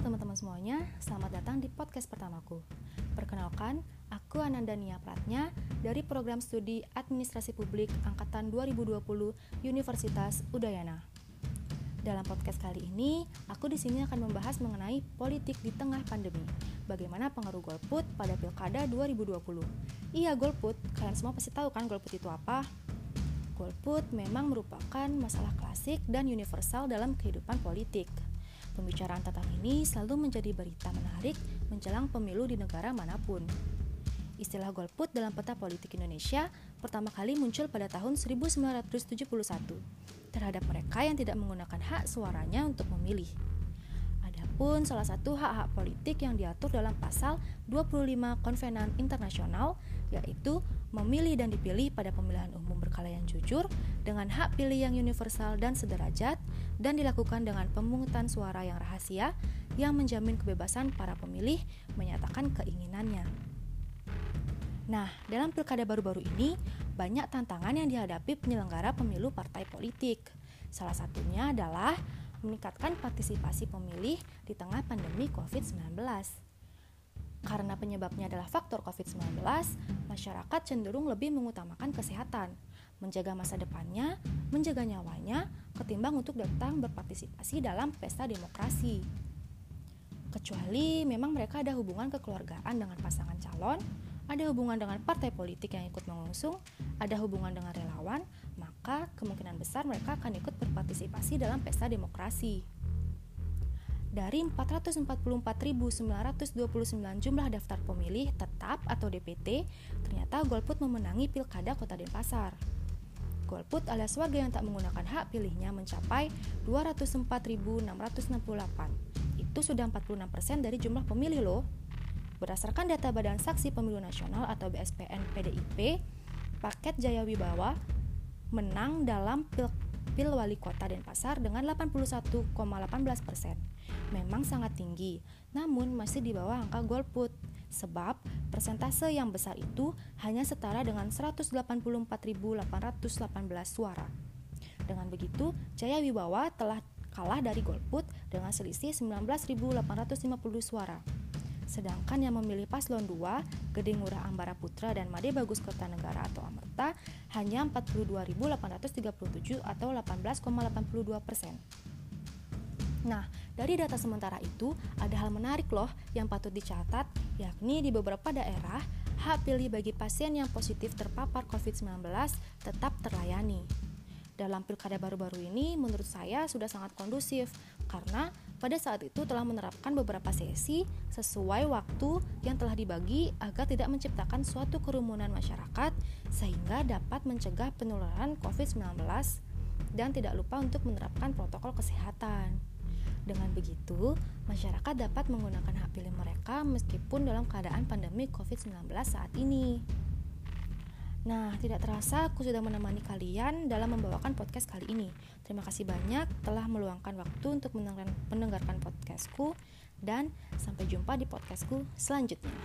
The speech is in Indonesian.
Teman-teman semuanya, selamat datang di podcast pertamaku. Perkenalkan, aku Ananda Nia Pratnya dari program studi Administrasi Publik Angkatan 2020 Universitas Udayana. Dalam podcast kali ini, aku di sini akan membahas mengenai politik di tengah pandemi. Bagaimana pengaruh golput pada Pilkada 2020. Iya, golput. Kalian semua pasti tahu kan golput itu apa? Golput memang merupakan masalah klasik dan universal dalam kehidupan politik. Pembicaraan tentang ini selalu menjadi berita menarik menjelang pemilu di negara mana pun. Istilah golput dalam peta politik Indonesia pertama kali muncul pada tahun 1971 terhadap mereka yang tidak menggunakan hak suaranya untuk memilih. Adapun salah satu hak-hak politik yang diatur dalam pasal 25 Konvenan Internasional yaitu memilih dan dipilih pada pemilihan umum berkala yang jujur dengan hak pilih yang universal dan sederajat dan dilakukan dengan pemungutan suara yang rahasia yang menjamin kebebasan para pemilih menyatakan keinginannya. Nah, dalam pilkada baru-baru ini, banyak tantangan yang dihadapi penyelenggara pemilu partai politik. Salah satunya adalah meningkatkan partisipasi pemilih di tengah pandemi COVID-19. Karena penyebabnya adalah faktor COVID-19, masyarakat cenderung lebih mengutamakan kesehatan, menjaga masa depannya, menjaga nyawanya, ketimbang untuk datang berpartisipasi dalam pesta demokrasi. Kecuali memang mereka ada hubungan kekeluargaan dengan pasangan calon, ada hubungan dengan partai politik yang ikut mengusung, ada hubungan dengan relawan, maka kemungkinan besar mereka akan ikut berpartisipasi dalam pesta demokrasi. Dari 444.929 jumlah daftar pemilih tetap atau DPT, ternyata golput memenangi Pilkada Kota Denpasar. Golput alias warga yang tak menggunakan hak pilihnya mencapai 204.668. Itu sudah 46% dari jumlah pemilih loh. Berdasarkan data Badan Saksi Pemilu Nasional atau BSPN PDIP, paket Jaya Wibawa menang dalam pil, pil wali kota Denpasar dengan 81,18 persen. Memang sangat tinggi, namun masih di bawah angka golput. Sebab persentase yang besar itu hanya setara dengan 184.818 suara. Dengan begitu, Jaya Wibawa telah kalah dari golput dengan selisih 19.850 suara. Sedangkan yang memilih paslon 2, Gede Ngurah Ambara Putra dan Made Bagus Kertanegara atau Amerta hanya 42.837 atau 18,82 persen. Nah, dari data sementara itu, ada hal menarik loh yang patut dicatat, yakni di beberapa daerah, hak pilih bagi pasien yang positif terpapar COVID-19 tetap terlayani. Dalam pilkada baru-baru ini, menurut saya sudah sangat kondusif, karena pada saat itu telah menerapkan beberapa sesi sesuai waktu yang telah dibagi agar tidak menciptakan suatu kerumunan masyarakat sehingga dapat mencegah penularan COVID-19 dan tidak lupa untuk menerapkan protokol kesehatan. Dengan begitu, masyarakat dapat menggunakan hak pilih mereka meskipun dalam keadaan pandemi COVID-19 saat ini. Nah, tidak terasa aku sudah menemani kalian dalam membawakan podcast kali ini. Terima kasih banyak telah meluangkan waktu untuk mendengarkan, podcastku dan sampai jumpa di podcastku selanjutnya.